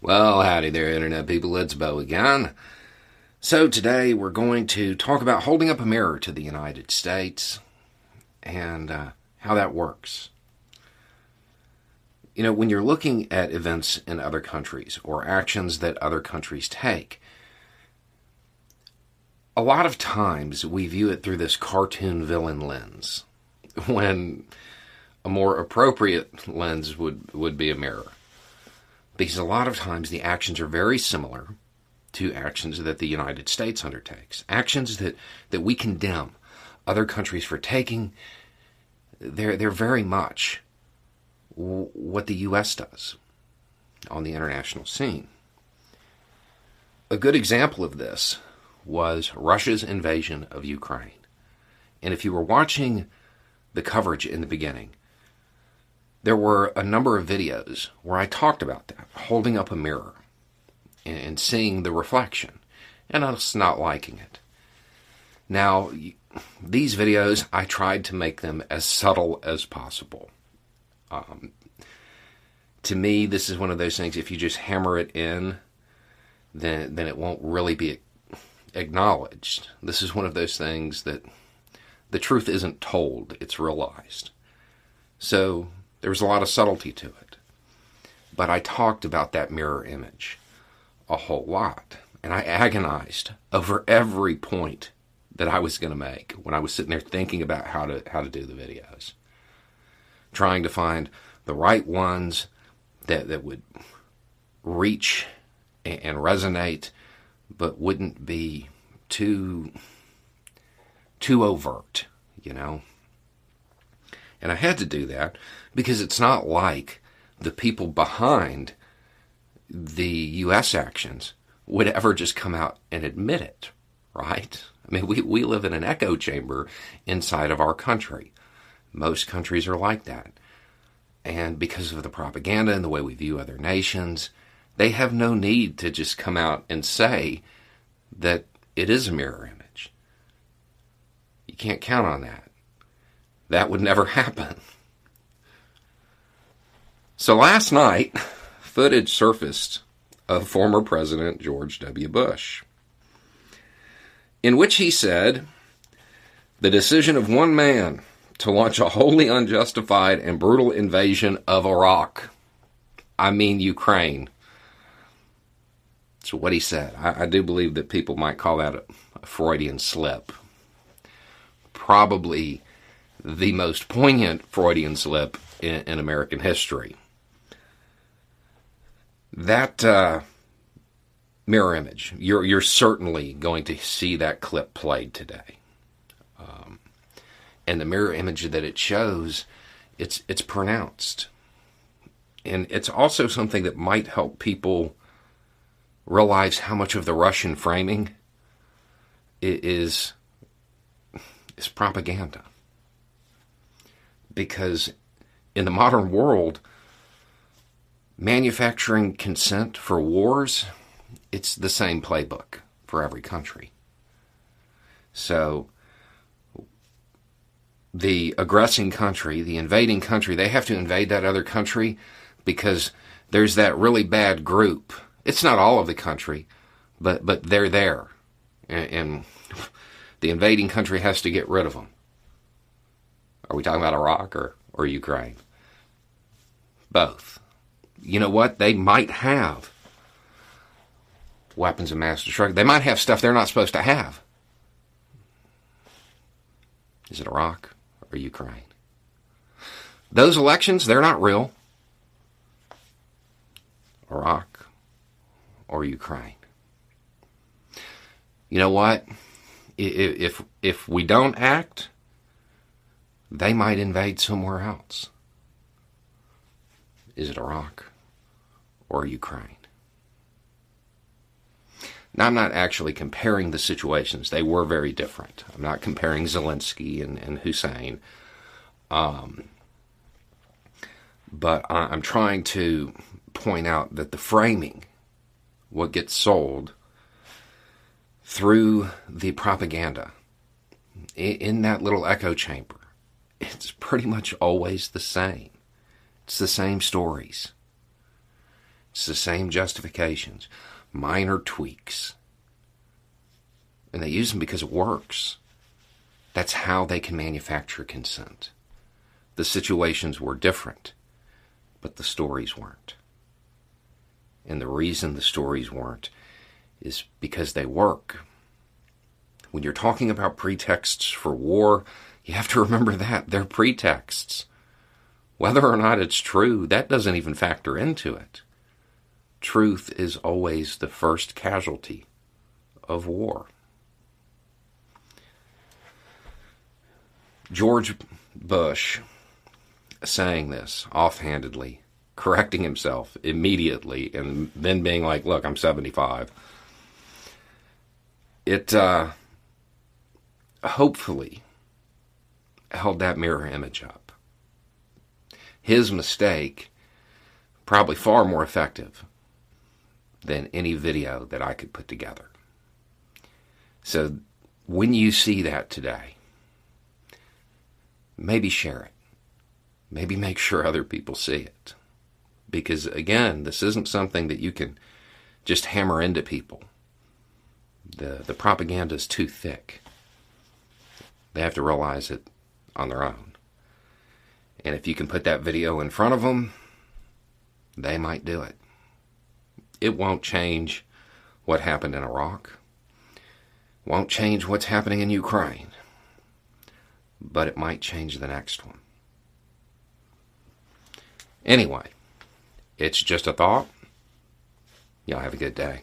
Well, howdy there, Internet people. It's Bo again. So, today we're going to talk about holding up a mirror to the United States and uh, how that works. You know, when you're looking at events in other countries or actions that other countries take, a lot of times we view it through this cartoon villain lens, when a more appropriate lens would, would be a mirror. Because a lot of times the actions are very similar to actions that the United States undertakes, actions that, that we condemn other countries for taking. They're, they're very much what the U.S. does on the international scene. A good example of this was Russia's invasion of Ukraine. And if you were watching the coverage in the beginning, there were a number of videos where I talked about that, holding up a mirror and seeing the reflection and us not liking it. Now, these videos, I tried to make them as subtle as possible. Um, to me, this is one of those things, if you just hammer it in, then, then it won't really be acknowledged. This is one of those things that the truth isn't told, it's realized. So there was a lot of subtlety to it. But I talked about that mirror image a whole lot. And I agonized over every point that I was going to make when I was sitting there thinking about how to how to do the videos. Trying to find the right ones that, that would reach and, and resonate but wouldn't be too too overt, you know. And I had to do that because it's not like the people behind the U.S. actions would ever just come out and admit it, right? I mean, we, we live in an echo chamber inside of our country. Most countries are like that. And because of the propaganda and the way we view other nations, they have no need to just come out and say that it is a mirror image. You can't count on that. That would never happen. So last night, footage surfaced of former President George W. Bush, in which he said, The decision of one man to launch a wholly unjustified and brutal invasion of Iraq, I mean Ukraine. So what he said. I, I do believe that people might call that a, a Freudian slip. Probably the most poignant Freudian slip in, in American history. That uh, mirror image, you're, you're certainly going to see that clip played today. Um, and the mirror image that it shows, it's, it's pronounced. And it's also something that might help people realize how much of the Russian framing is, is propaganda because in the modern world, manufacturing consent for wars, it's the same playbook for every country. So the aggressing country, the invading country, they have to invade that other country because there's that really bad group. It's not all of the country, but but they're there, and, and the invading country has to get rid of them. Are we talking about Iraq or, or Ukraine? Both. You know what? They might have weapons of mass destruction. They might have stuff they're not supposed to have. Is it Iraq or Ukraine? Those elections, they're not real. Iraq or Ukraine. You know what? If if we don't act, they might invade somewhere else. Is it Iraq or Ukraine? Now, I'm not actually comparing the situations. They were very different. I'm not comparing Zelensky and, and Hussein. Um, but I'm trying to point out that the framing, what gets sold through the propaganda in that little echo chamber, it's pretty much always the same. It's the same stories. It's the same justifications, minor tweaks. And they use them because it works. That's how they can manufacture consent. The situations were different, but the stories weren't. And the reason the stories weren't is because they work. When you're talking about pretexts for war, you have to remember that they're pretexts. Whether or not it's true, that doesn't even factor into it. Truth is always the first casualty of war. George Bush saying this offhandedly, correcting himself immediately, and then being like, Look, I'm 75. It uh, hopefully held that mirror image up. His mistake, probably far more effective than any video that I could put together. So when you see that today, maybe share it. Maybe make sure other people see it. Because again, this isn't something that you can just hammer into people. The, the propaganda is too thick. They have to realize it on their own. And if you can put that video in front of them, they might do it. It won't change what happened in Iraq, won't change what's happening in Ukraine, but it might change the next one. Anyway, it's just a thought. Y'all have a good day.